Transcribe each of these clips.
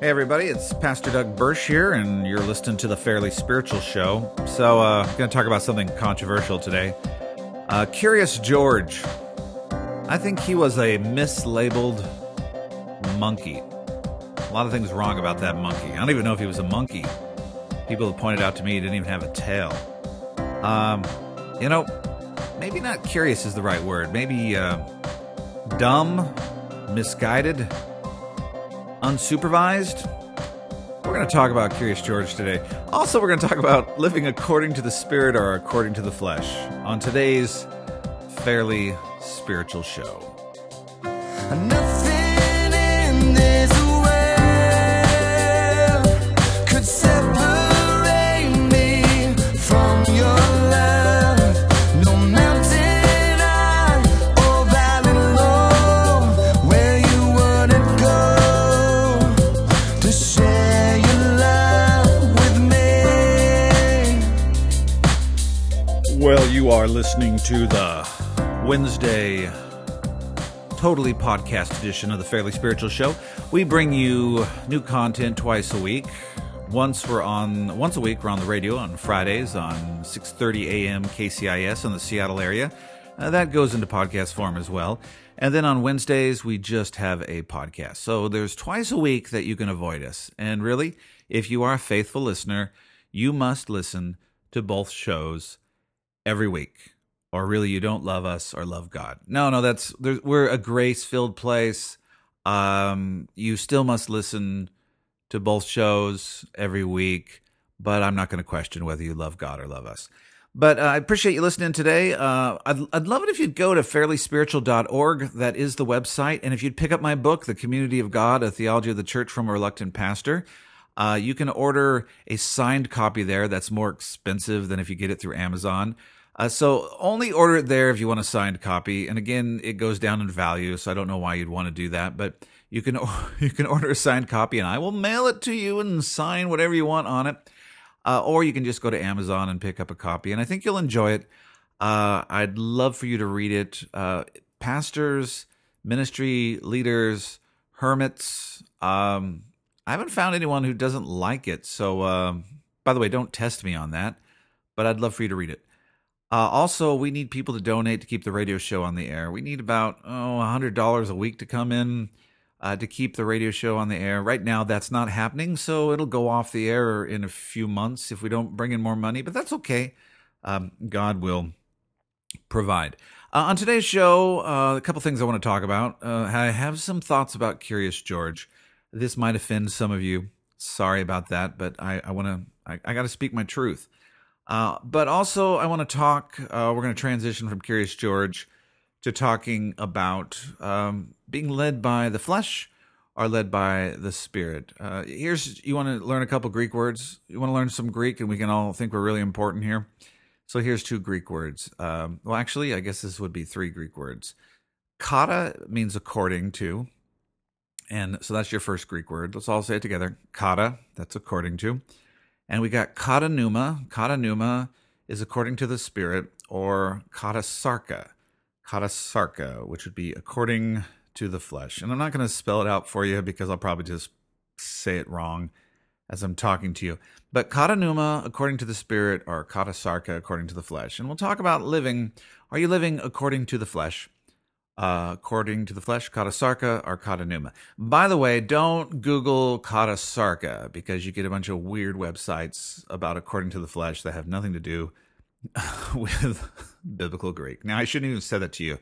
Hey, everybody, it's Pastor Doug Burch here, and you're listening to the Fairly Spiritual Show. So, uh, I'm going to talk about something controversial today. Uh, Curious George. I think he was a mislabeled monkey. A lot of things wrong about that monkey. I don't even know if he was a monkey. People have pointed out to me he didn't even have a tail. Um, you know, maybe not curious is the right word. Maybe uh, dumb, misguided unsupervised. We're going to talk about Curious George today. Also, we're going to talk about living according to the Spirit or according to the flesh on today's fairly spiritual show. Nothing are listening to the Wednesday totally podcast edition of the Fairly Spiritual Show. We bring you new content twice a week. Once we're on once a week we're on the radio on Fridays on 6:30 a.m. KCIS in the Seattle area. Uh, that goes into podcast form as well. And then on Wednesdays we just have a podcast. So there's twice a week that you can avoid us. And really, if you are a faithful listener, you must listen to both shows every week or really you don't love us or love God. No, no, that's we're a grace-filled place. Um, you still must listen to both shows every week, but I'm not going to question whether you love God or love us. But uh, I appreciate you listening today. Uh, I'd, I'd love it if you'd go to fairlyspiritual.org. That is the website. And if you'd pick up my book, The Community of God, A Theology of the Church from a Reluctant Pastor, uh, you can order a signed copy there. That's more expensive than if you get it through Amazon. Uh, so only order it there if you want a signed copy. And again, it goes down in value, so I don't know why you'd want to do that. But you can you can order a signed copy, and I will mail it to you and sign whatever you want on it. Uh, or you can just go to Amazon and pick up a copy, and I think you'll enjoy it. Uh, I'd love for you to read it. Uh, pastors, ministry leaders, hermits. Um, I haven't found anyone who doesn't like it. So, um, by the way, don't test me on that. But I'd love for you to read it. Uh, also, we need people to donate to keep the radio show on the air. We need about oh, $100 a week to come in uh, to keep the radio show on the air. Right now, that's not happening, so it'll go off the air in a few months if we don't bring in more money, but that's okay. Um, God will provide. Uh, on today's show, uh, a couple things I want to talk about. Uh, I have some thoughts about Curious George. This might offend some of you. Sorry about that, but I, I want to. I, I got to speak my truth. Uh, but also, I want to talk. Uh, we're going to transition from Curious George to talking about um, being led by the flesh or led by the spirit. Uh, here's you want to learn a couple Greek words. You want to learn some Greek, and we can all think we're really important here. So here's two Greek words. Um, well, actually, I guess this would be three Greek words. Kata means according to, and so that's your first Greek word. Let's all say it together. Kata, that's according to. And we got kata pneuma. Kata pneuma is according to the spirit, or kata sarka. Kata sarka, which would be according to the flesh. And I'm not going to spell it out for you because I'll probably just say it wrong as I'm talking to you. But kata pneuma according to the spirit, or kata sarka according to the flesh. And we'll talk about living. Are you living according to the flesh? Uh, according to the flesh, kata sarka or kata pneuma. By the way, don't Google kata sarka because you get a bunch of weird websites about according to the flesh that have nothing to do with biblical Greek. Now, I shouldn't even say that to you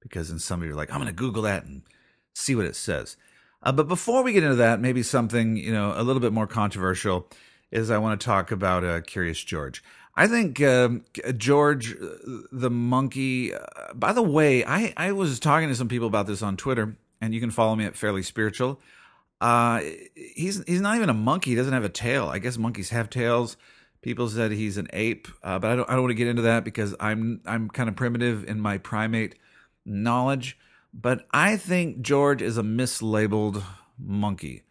because then some of you are like, I'm going to Google that and see what it says. Uh, but before we get into that, maybe something you know a little bit more controversial is I want to talk about uh, Curious George. I think um, George uh, the monkey. Uh, by the way, I I was talking to some people about this on Twitter, and you can follow me at Fairly Spiritual. Uh, he's he's not even a monkey. He doesn't have a tail. I guess monkeys have tails. People said he's an ape, uh, but I don't I don't want to get into that because I'm I'm kind of primitive in my primate knowledge. But I think George is a mislabeled monkey.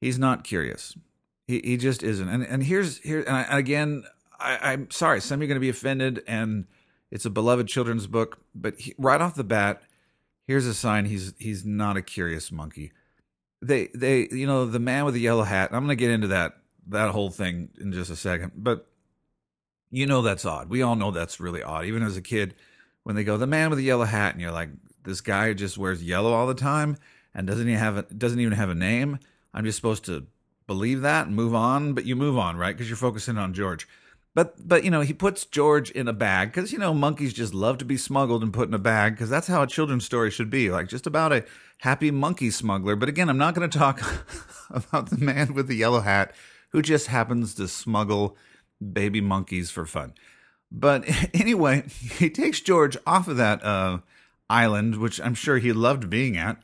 He's not curious. He he just isn't. And and here's here and I, again I, am sorry, some of you are going to be offended, and it's a beloved children's book. But he, right off the bat, here's a sign he's he's not a curious monkey. they they you know the man with the yellow hat. I'm going to get into that that whole thing in just a second, but you know that's odd. We all know that's really odd. Even as a kid, when they go the man with the yellow hat, and you're like, this guy just wears yellow all the time and doesn't even have a, doesn't even have a name. I'm just supposed to believe that and move on, but you move on, right? Because you're focusing on George. But but you know he puts George in a bag because you know monkeys just love to be smuggled and put in a bag because that's how a children's story should be like just about a happy monkey smuggler. But again, I'm not going to talk about the man with the yellow hat who just happens to smuggle baby monkeys for fun. But anyway, he takes George off of that uh, island, which I'm sure he loved being at.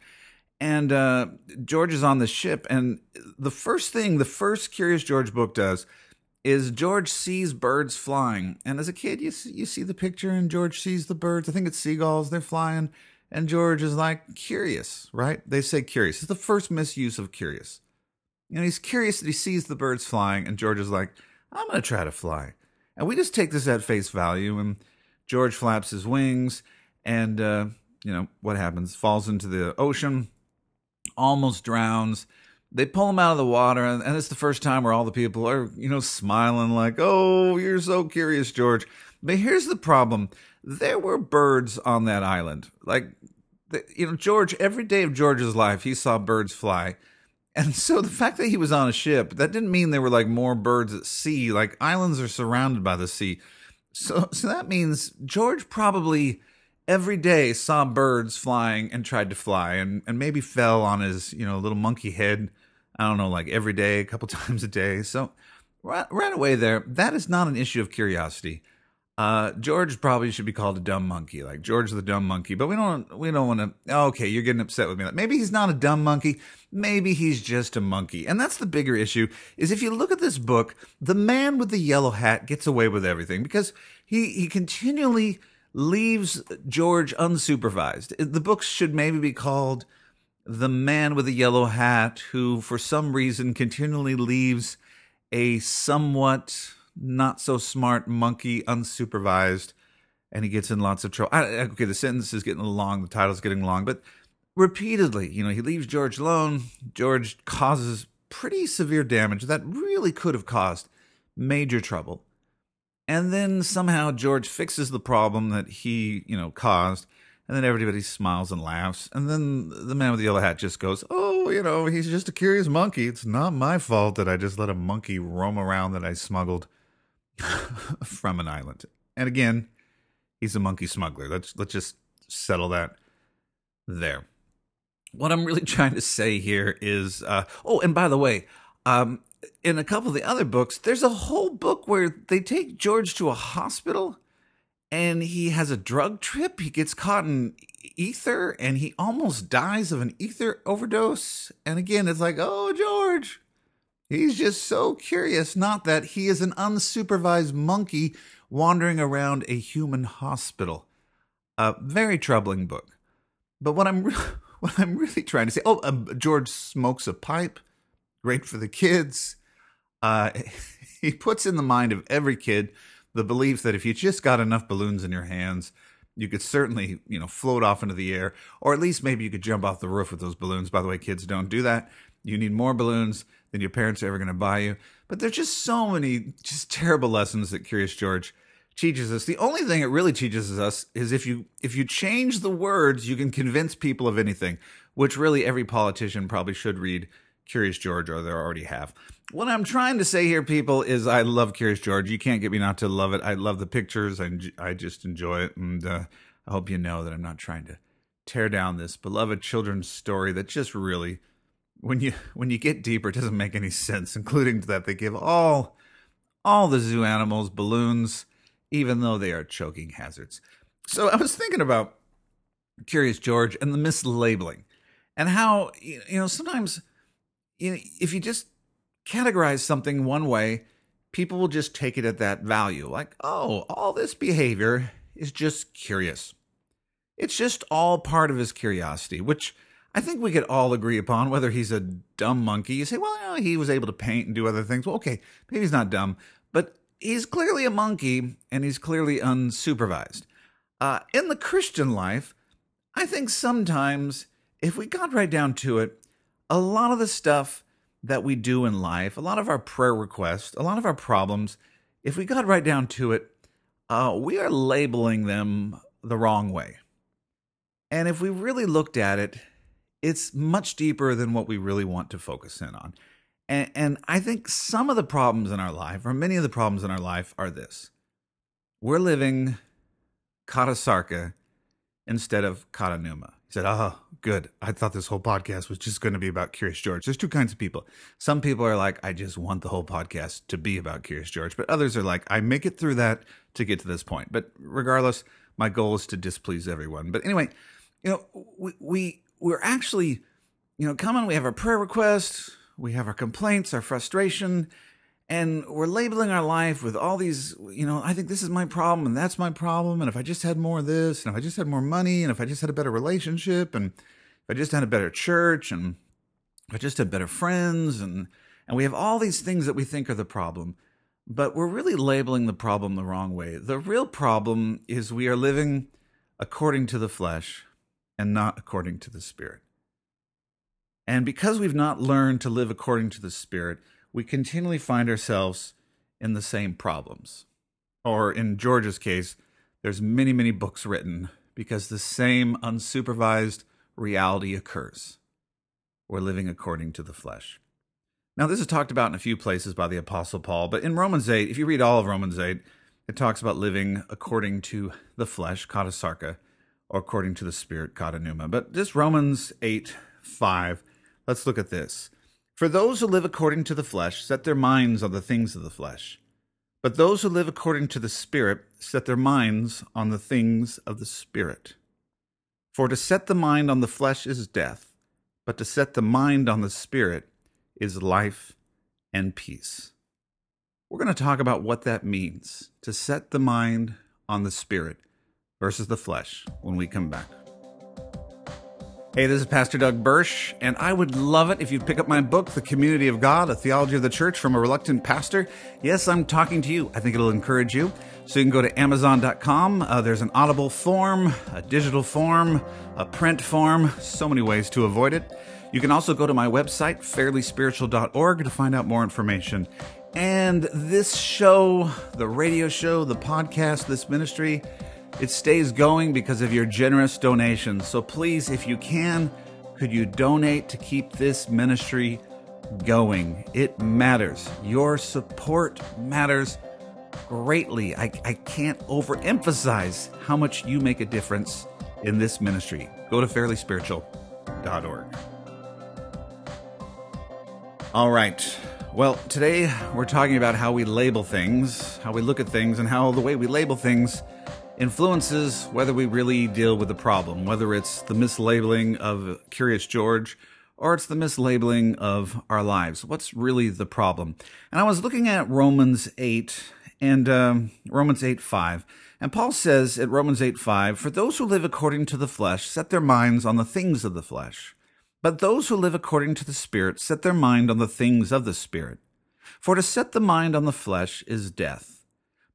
And uh, George is on the ship. And the first thing, the first Curious George book does is George sees birds flying. And as a kid, you see, you see the picture, and George sees the birds. I think it's seagulls, they're flying. And George is like, curious, right? They say curious. It's the first misuse of curious. You know, he's curious that he sees the birds flying, and George is like, I'm going to try to fly. And we just take this at face value, and George flaps his wings, and, uh, you know, what happens? Falls into the ocean, almost drowns. They pull him out of the water, and, and it's the first time where all the people are, you know, smiling like, oh, you're so curious, George. But here's the problem there were birds on that island. Like, you know, George, every day of George's life, he saw birds fly. And so the fact that he was on a ship, that didn't mean there were like more birds at sea. Like islands are surrounded by the sea. So so that means George probably every day saw birds flying and tried to fly and, and maybe fell on his, you know, little monkey head. I don't know, like every day, a couple times a day. So right, right away there, that is not an issue of curiosity. Uh, George probably should be called a dumb monkey, like George the dumb monkey. But we don't we don't want to. Okay, you're getting upset with me. Maybe he's not a dumb monkey. Maybe he's just a monkey. And that's the bigger issue. Is if you look at this book, the man with the yellow hat gets away with everything because he he continually leaves George unsupervised. The book should maybe be called "The Man with the Yellow Hat," who for some reason continually leaves a somewhat not so smart monkey unsupervised and he gets in lots of trouble. Okay, the sentence is getting long, the title's getting long, but repeatedly, you know, he leaves George alone. George causes pretty severe damage that really could have caused major trouble. And then somehow George fixes the problem that he, you know, caused. And then everybody smiles and laughs. And then the man with the yellow hat just goes, Oh, you know, he's just a curious monkey. It's not my fault that I just let a monkey roam around that I smuggled from an island. And again, he's a monkey smuggler. Let's let's just settle that there. What I'm really trying to say here is, uh, oh, and by the way, um, in a couple of the other books, there's a whole book where they take George to a hospital, and he has a drug trip. He gets caught in ether, and he almost dies of an ether overdose. And again, it's like, oh, George, He's just so curious, not that he is an unsupervised monkey wandering around a human hospital. A very troubling book. But what I'm re- what I'm really trying to say, oh, um, George smokes a pipe, great for the kids. Uh, he puts in the mind of every kid the belief that if you just got enough balloons in your hands, you could certainly, you know, float off into the air, or at least maybe you could jump off the roof with those balloons. By the way, kids don't do that. You need more balloons than your parents are ever going to buy you. But there's just so many just terrible lessons that Curious George teaches us. The only thing it really teaches us is if you if you change the words, you can convince people of anything, which really every politician probably should read Curious George or they already have. What I'm trying to say here, people, is I love Curious George. You can't get me not to love it. I love the pictures. I, I just enjoy it. And uh, I hope you know that I'm not trying to tear down this beloved children's story that just really when you when you get deeper, it doesn't make any sense, including that they give all all the zoo animals balloons, even though they are choking hazards. So I was thinking about Curious George and the mislabeling, and how you know sometimes you know, if you just categorize something one way, people will just take it at that value. Like, oh, all this behavior is just curious. It's just all part of his curiosity, which I think we could all agree upon whether he's a dumb monkey. You say, well, you know, he was able to paint and do other things. Well, okay, maybe he's not dumb, but he's clearly a monkey and he's clearly unsupervised. Uh, in the Christian life, I think sometimes, if we got right down to it, a lot of the stuff that we do in life, a lot of our prayer requests, a lot of our problems, if we got right down to it, uh, we are labeling them the wrong way. And if we really looked at it, it's much deeper than what we really want to focus in on. And, and I think some of the problems in our life, or many of the problems in our life, are this we're living kata sarka instead of kata pneuma. Said, Oh, good. I thought this whole podcast was just going to be about Curious George. There's two kinds of people. Some people are like, I just want the whole podcast to be about Curious George. But others are like, I make it through that to get to this point. But regardless, my goal is to displease everyone. But anyway, you know, we, we we're actually, you know, coming, we have our prayer requests, we have our complaints, our frustration, and we're labeling our life with all these you know i think this is my problem and that's my problem. And if i just had more of this and if i just had more money and if i just had a better relationship and if i just had a better church and if i just had better friends and and we have all these things that we think are the problem but we're really labeling the problem the wrong way. The real problem is we are living according to the flesh and not according to the spirit. And because we've not learned to live according to the spirit we continually find ourselves in the same problems. Or in George's case, there's many, many books written because the same unsupervised reality occurs. We're living according to the flesh. Now, this is talked about in a few places by the Apostle Paul, but in Romans 8, if you read all of Romans 8, it talks about living according to the flesh, kata sarka, or according to the spirit, kata pneuma. But this Romans 8, 5, let's look at this. For those who live according to the flesh set their minds on the things of the flesh. But those who live according to the Spirit set their minds on the things of the Spirit. For to set the mind on the flesh is death, but to set the mind on the Spirit is life and peace. We're going to talk about what that means to set the mind on the Spirit versus the flesh when we come back. Hey, this is Pastor Doug Burch, and I would love it if you'd pick up my book, The Community of God, A Theology of the Church from a Reluctant Pastor. Yes, I'm talking to you. I think it'll encourage you. So you can go to Amazon.com. Uh, there's an audible form, a digital form, a print form, so many ways to avoid it. You can also go to my website, fairlyspiritual.org, to find out more information. And this show, the radio show, the podcast, this ministry, it stays going because of your generous donations. So please, if you can, could you donate to keep this ministry going? It matters. Your support matters greatly. I, I can't overemphasize how much you make a difference in this ministry. Go to fairlyspiritual.org. All right. Well, today we're talking about how we label things, how we look at things, and how the way we label things influences whether we really deal with the problem, whether it's the mislabeling of Curious George or it's the mislabeling of our lives. What's really the problem? And I was looking at Romans 8 and um, Romans 8 5. And Paul says at Romans 8 5, For those who live according to the flesh set their minds on the things of the flesh. But those who live according to the Spirit set their mind on the things of the Spirit. For to set the mind on the flesh is death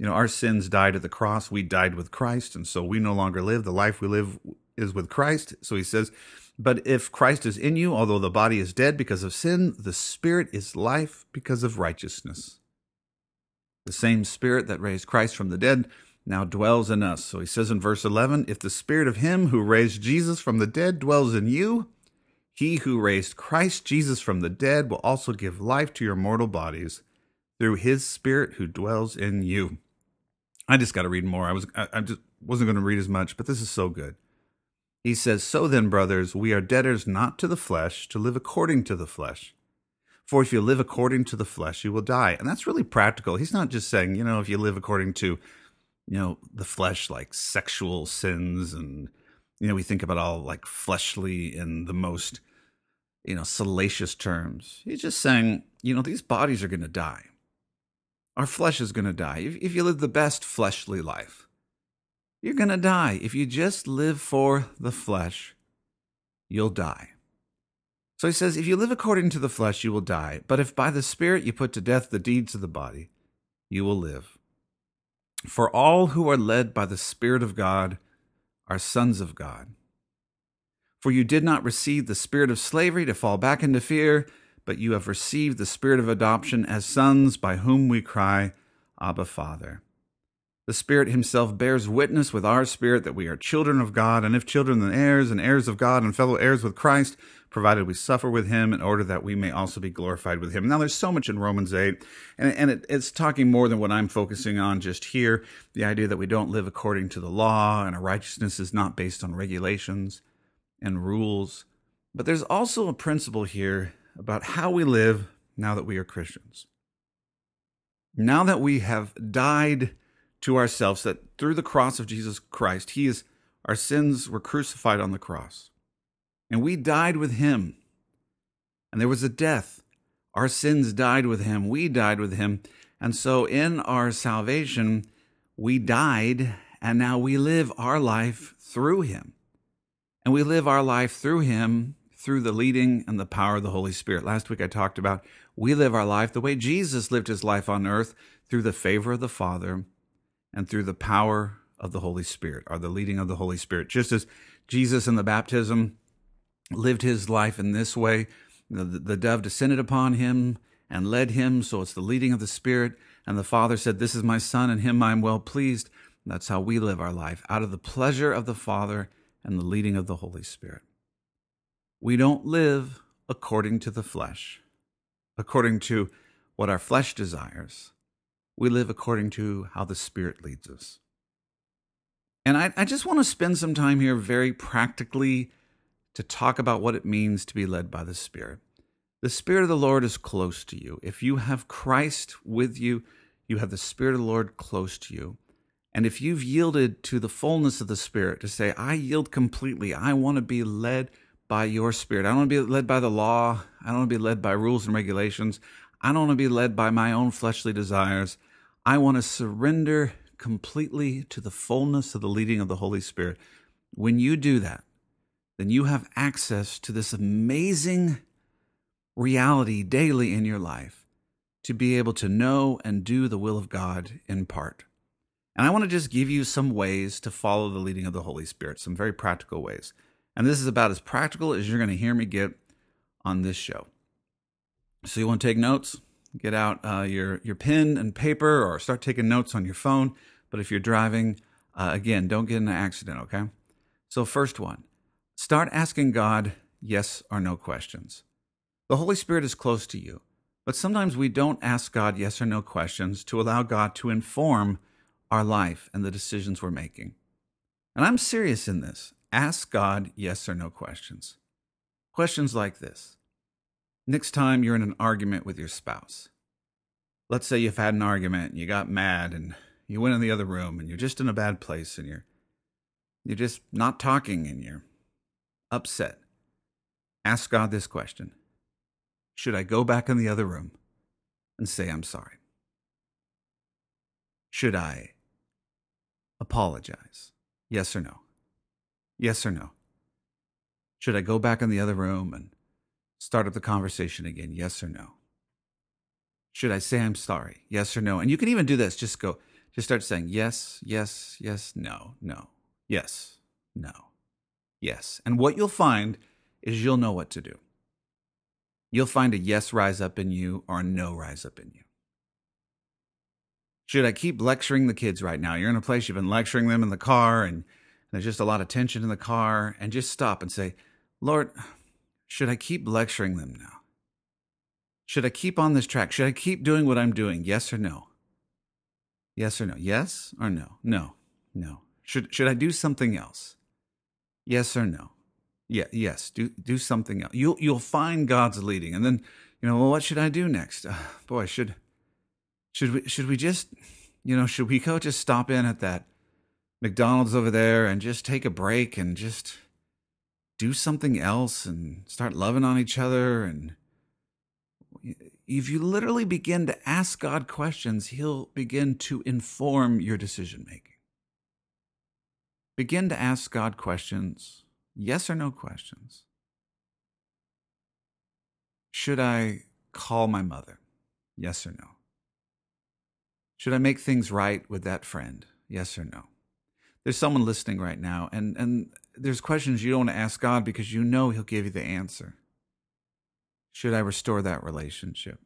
you know, our sins died at the cross. We died with Christ, and so we no longer live. The life we live is with Christ. So he says, But if Christ is in you, although the body is dead because of sin, the spirit is life because of righteousness. The same spirit that raised Christ from the dead now dwells in us. So he says in verse 11, If the spirit of him who raised Jesus from the dead dwells in you, he who raised Christ Jesus from the dead will also give life to your mortal bodies through his spirit who dwells in you. I just got to read more. I was I, I just wasn't going to read as much, but this is so good. He says, "So then, brothers, we are debtors not to the flesh to live according to the flesh. For if you live according to the flesh, you will die." And that's really practical. He's not just saying, you know, if you live according to, you know, the flesh like sexual sins and you know, we think about all like fleshly in the most you know, salacious terms. He's just saying, you know, these bodies are going to die. Our flesh is going to die. If, if you live the best fleshly life, you're going to die. If you just live for the flesh, you'll die. So he says, if you live according to the flesh, you will die. But if by the Spirit you put to death the deeds of the body, you will live. For all who are led by the Spirit of God are sons of God. For you did not receive the spirit of slavery to fall back into fear, but you have received the spirit of adoption as sons, by whom we cry, Abba, Father. The Spirit Himself bears witness with our spirit that we are children of God, and if children, then heirs, and heirs of God, and fellow heirs with Christ, provided we suffer with Him in order that we may also be glorified with Him. Now, there's so much in Romans 8, and, and it, it's talking more than what I'm focusing on just here the idea that we don't live according to the law, and our righteousness is not based on regulations and rules. But there's also a principle here about how we live now that we are Christians. Now that we have died to ourselves, that through the cross of Jesus Christ, He is our sins were crucified on the cross. And we died with Him. And there was a death. Our sins died with Him. We died with Him. And so in our salvation, we died, and now we live our life through Him. And we live our life through Him through the leading and the power of the Holy Spirit. Last week I talked about we live our life the way Jesus lived his life on earth through the favor of the Father and through the power of the Holy Spirit, or the leading of the Holy Spirit. Just as Jesus in the baptism lived his life in this way, the, the dove descended upon him and led him, so it's the leading of the Spirit. And the Father said, This is my Son, and him I am well pleased. That's how we live our life, out of the pleasure of the Father and the leading of the Holy Spirit. We don't live according to the flesh, according to what our flesh desires. We live according to how the Spirit leads us. And I, I just want to spend some time here very practically to talk about what it means to be led by the Spirit. The Spirit of the Lord is close to you. If you have Christ with you, you have the Spirit of the Lord close to you. And if you've yielded to the fullness of the Spirit to say, I yield completely, I want to be led by your spirit. I don't want to be led by the law. I don't want to be led by rules and regulations. I don't want to be led by my own fleshly desires. I want to surrender completely to the fullness of the leading of the Holy Spirit. When you do that, then you have access to this amazing reality daily in your life to be able to know and do the will of God in part. And I want to just give you some ways to follow the leading of the Holy Spirit, some very practical ways. And this is about as practical as you're going to hear me get on this show. So you want to take notes? Get out uh, your your pen and paper, or start taking notes on your phone. But if you're driving, uh, again, don't get in an accident. Okay. So first one, start asking God yes or no questions. The Holy Spirit is close to you, but sometimes we don't ask God yes or no questions to allow God to inform our life and the decisions we're making. And I'm serious in this. Ask God yes or no questions. Questions like this Next time you're in an argument with your spouse, let's say you've had an argument and you got mad and you went in the other room and you're just in a bad place and you're you're just not talking and you're upset. Ask God this question Should I go back in the other room and say I'm sorry? Should I apologize? Yes or no? Yes or no? Should I go back in the other room and start up the conversation again? Yes or no? Should I say I'm sorry? Yes or no? And you can even do this. Just go, just start saying yes, yes, yes, no, no, yes, no, yes. And what you'll find is you'll know what to do. You'll find a yes rise up in you or a no rise up in you. Should I keep lecturing the kids right now? You're in a place you've been lecturing them in the car and there's just a lot of tension in the car, and just stop and say, Lord, should I keep lecturing them now? Should I keep on this track? Should I keep doing what I'm doing? Yes or no? Yes or no? Yes or no? No. No. Should should I do something else? Yes or no? Yeah, yes. Do do something else. You'll you'll find God's leading, and then you know. Well, what should I do next? Uh, boy, should should we should we just you know should we go just stop in at that McDonald's over there and just take a break and just do something else and start loving on each other and if you literally begin to ask God questions, He'll begin to inform your decision making. Begin to ask God questions, yes or no questions. Should I call my mother? Yes or no? Should I make things right with that friend? Yes or no? There's someone listening right now, and, and there's questions you don't want to ask God because you know He'll give you the answer. Should I restore that relationship?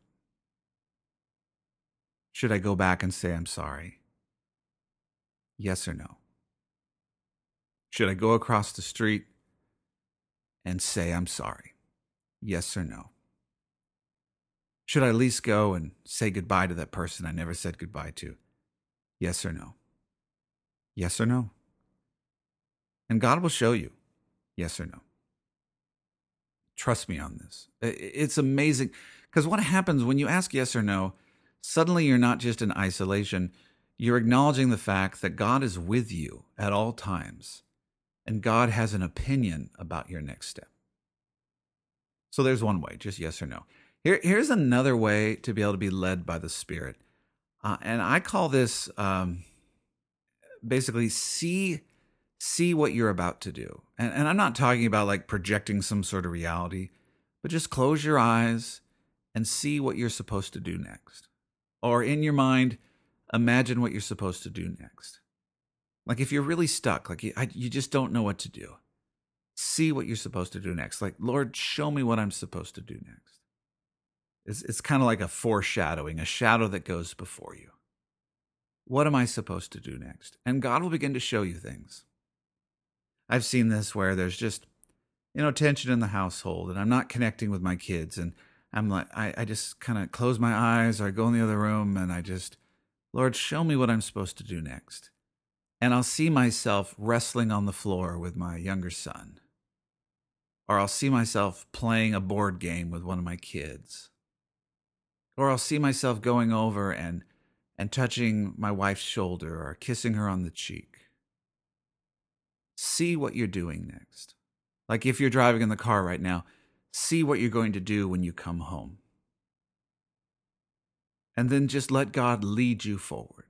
Should I go back and say I'm sorry? Yes or no? Should I go across the street and say I'm sorry? Yes or no? Should I at least go and say goodbye to that person I never said goodbye to? Yes or no? Yes or no? And God will show you yes or no. Trust me on this. It's amazing because what happens when you ask yes or no, suddenly you're not just in isolation, you're acknowledging the fact that God is with you at all times and God has an opinion about your next step. So there's one way, just yes or no. Here, here's another way to be able to be led by the Spirit. Uh, and I call this um, basically see see what you're about to do. And, and I'm not talking about like projecting some sort of reality, but just close your eyes and see what you're supposed to do next. Or in your mind, imagine what you're supposed to do next. Like if you're really stuck, like you, I, you just don't know what to do, see what you're supposed to do next. Like, Lord, show me what I'm supposed to do next. It's, it's kind of like a foreshadowing, a shadow that goes before you. What am I supposed to do next? And God will begin to show you things. I've seen this where there's just, you know, tension in the household and I'm not connecting with my kids. And I'm like, I, I just kind of close my eyes or I go in the other room and I just, Lord, show me what I'm supposed to do next. And I'll see myself wrestling on the floor with my younger son. Or I'll see myself playing a board game with one of my kids. Or I'll see myself going over and, and touching my wife's shoulder or kissing her on the cheek see what you're doing next. Like if you're driving in the car right now, see what you're going to do when you come home. And then just let God lead you forward.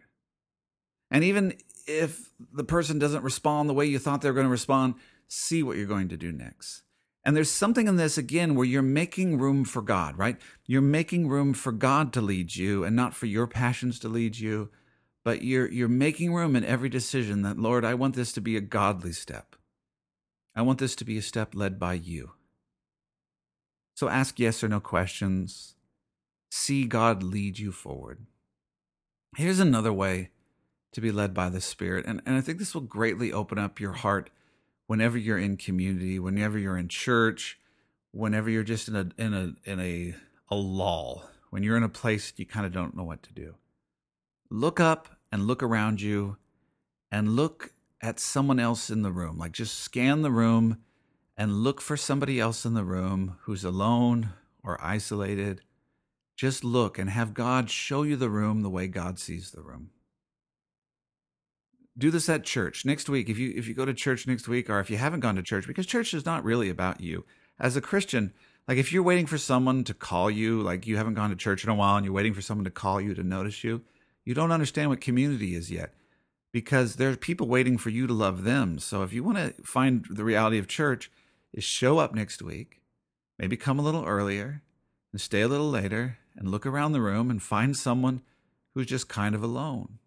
And even if the person doesn't respond the way you thought they were going to respond, see what you're going to do next. And there's something in this again where you're making room for God, right? You're making room for God to lead you and not for your passions to lead you but you're you're making room in every decision that lord i want this to be a godly step. I want this to be a step led by you. So ask yes or no questions. See god lead you forward. Here's another way to be led by the spirit and, and i think this will greatly open up your heart whenever you're in community whenever you're in church whenever you're just in a in a in a a lull when you're in a place you kind of don't know what to do look up and look around you and look at someone else in the room. Like just scan the room and look for somebody else in the room who's alone or isolated. Just look and have God show you the room the way God sees the room. Do this at church next week. If you if you go to church next week, or if you haven't gone to church, because church is not really about you as a Christian. Like if you're waiting for someone to call you, like you haven't gone to church in a while, and you're waiting for someone to call you to notice you, you don't understand what community is yet because there's people waiting for you to love them. So if you want to find the reality of church, is show up next week, maybe come a little earlier and stay a little later and look around the room and find someone who's just kind of alone.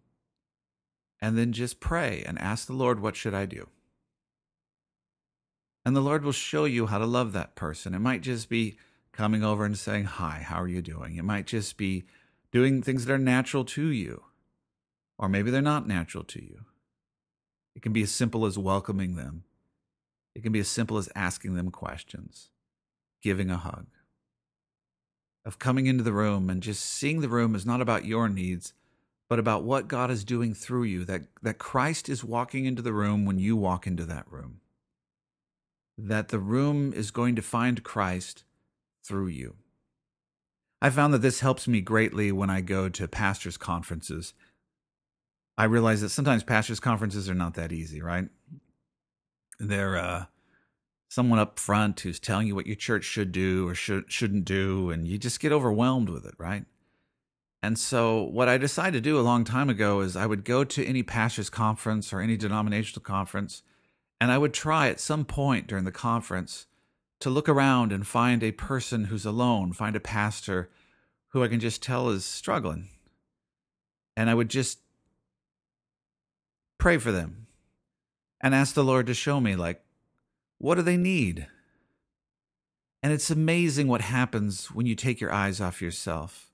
And then just pray and ask the Lord, what should I do? And the Lord will show you how to love that person. It might just be coming over and saying, Hi, how are you doing? It might just be doing things that are natural to you, or maybe they're not natural to you. It can be as simple as welcoming them. It can be as simple as asking them questions, giving a hug, of coming into the room and just seeing the room is not about your needs, but about what God is doing through you, that, that Christ is walking into the room when you walk into that room, that the room is going to find Christ through you. I found that this helps me greatly when I go to pastors' conferences. I realize that sometimes pastors' conferences are not that easy, right? They're uh, someone up front who's telling you what your church should do or should, shouldn't do, and you just get overwhelmed with it, right? And so, what I decided to do a long time ago is I would go to any pastor's conference or any denominational conference, and I would try at some point during the conference to look around and find a person who's alone, find a pastor who I can just tell is struggling. And I would just pray for them and ask the Lord to show me, like, what do they need? And it's amazing what happens when you take your eyes off yourself.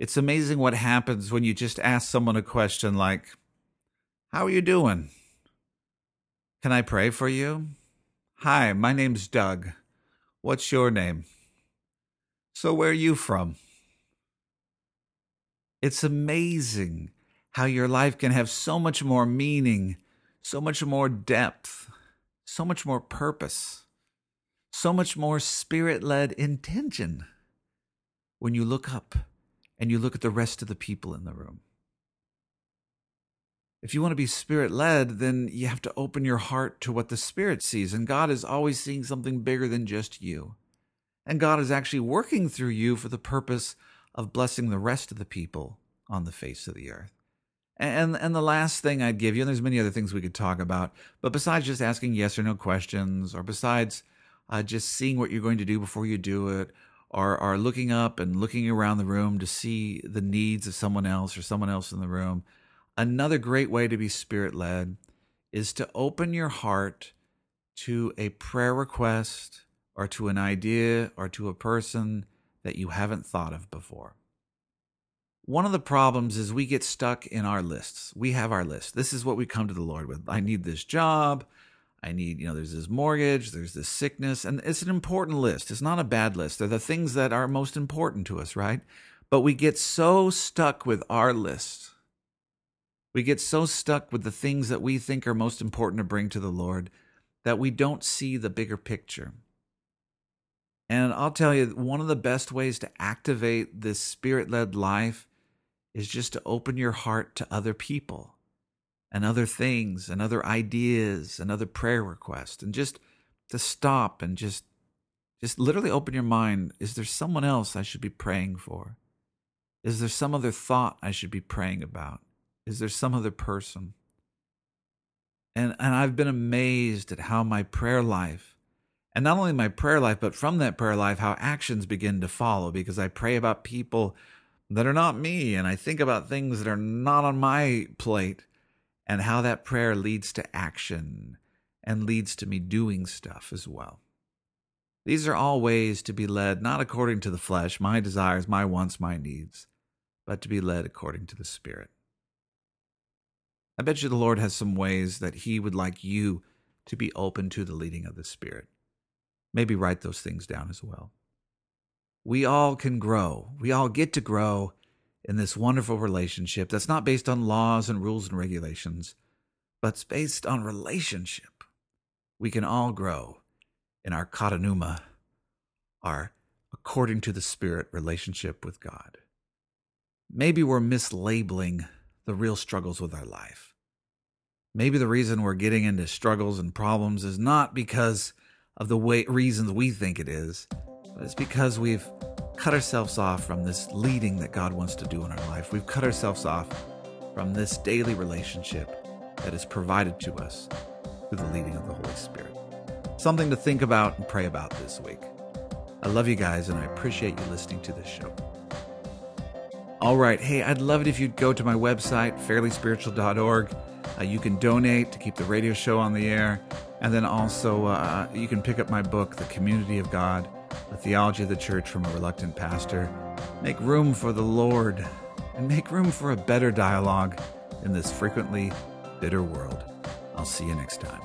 It's amazing what happens when you just ask someone a question like, How are you doing? Can I pray for you? Hi, my name's Doug. What's your name? So, where are you from? It's amazing how your life can have so much more meaning, so much more depth, so much more purpose, so much more spirit led intention when you look up and you look at the rest of the people in the room. If you want to be spirit led, then you have to open your heart to what the Spirit sees. And God is always seeing something bigger than just you. And God is actually working through you for the purpose of blessing the rest of the people on the face of the earth. And and the last thing I'd give you, and there's many other things we could talk about, but besides just asking yes or no questions, or besides uh, just seeing what you're going to do before you do it, or or looking up and looking around the room to see the needs of someone else or someone else in the room, another great way to be spirit led is to open your heart to a prayer request or to an idea or to a person that you haven't thought of before. One of the problems is we get stuck in our lists. We have our list. This is what we come to the Lord with. I need this job. I need, you know, there's this mortgage, there's this sickness, and it's an important list. It's not a bad list. They're the things that are most important to us, right? But we get so stuck with our list. We get so stuck with the things that we think are most important to bring to the Lord that we don't see the bigger picture. And I'll tell you, one of the best ways to activate this spirit led life is just to open your heart to other people and other things and other ideas and other prayer requests and just to stop and just just literally open your mind is there someone else I should be praying for? Is there some other thought I should be praying about? Is there some other person? And and I've been amazed at how my prayer life and not only my prayer life but from that prayer life how actions begin to follow because I pray about people that are not me and I think about things that are not on my plate and how that prayer leads to action and leads to me doing stuff as well. These are all ways to be led not according to the flesh, my desires, my wants, my needs, but to be led according to the Spirit. I bet you the Lord has some ways that He would like you to be open to the leading of the Spirit. Maybe write those things down as well. We all can grow. We all get to grow in this wonderful relationship that's not based on laws and rules and regulations, but it's based on relationship. We can all grow in our kata pneuma, our according to the Spirit relationship with God. Maybe we're mislabeling the real struggles with our life. Maybe the reason we're getting into struggles and problems is not because of the way reasons we think it is, but it's because we've cut ourselves off from this leading that God wants to do in our life. We've cut ourselves off from this daily relationship that is provided to us through the leading of the Holy Spirit. Something to think about and pray about this week. I love you guys and I appreciate you listening to this show. All right. Hey, I'd love it if you'd go to my website, fairlyspiritual.org. Uh, you can donate to keep the radio show on the air. And then also, uh, you can pick up my book, The Community of God the theology of the church from a reluctant pastor. Make room for the Lord and make room for a better dialogue in this frequently bitter world. I'll see you next time.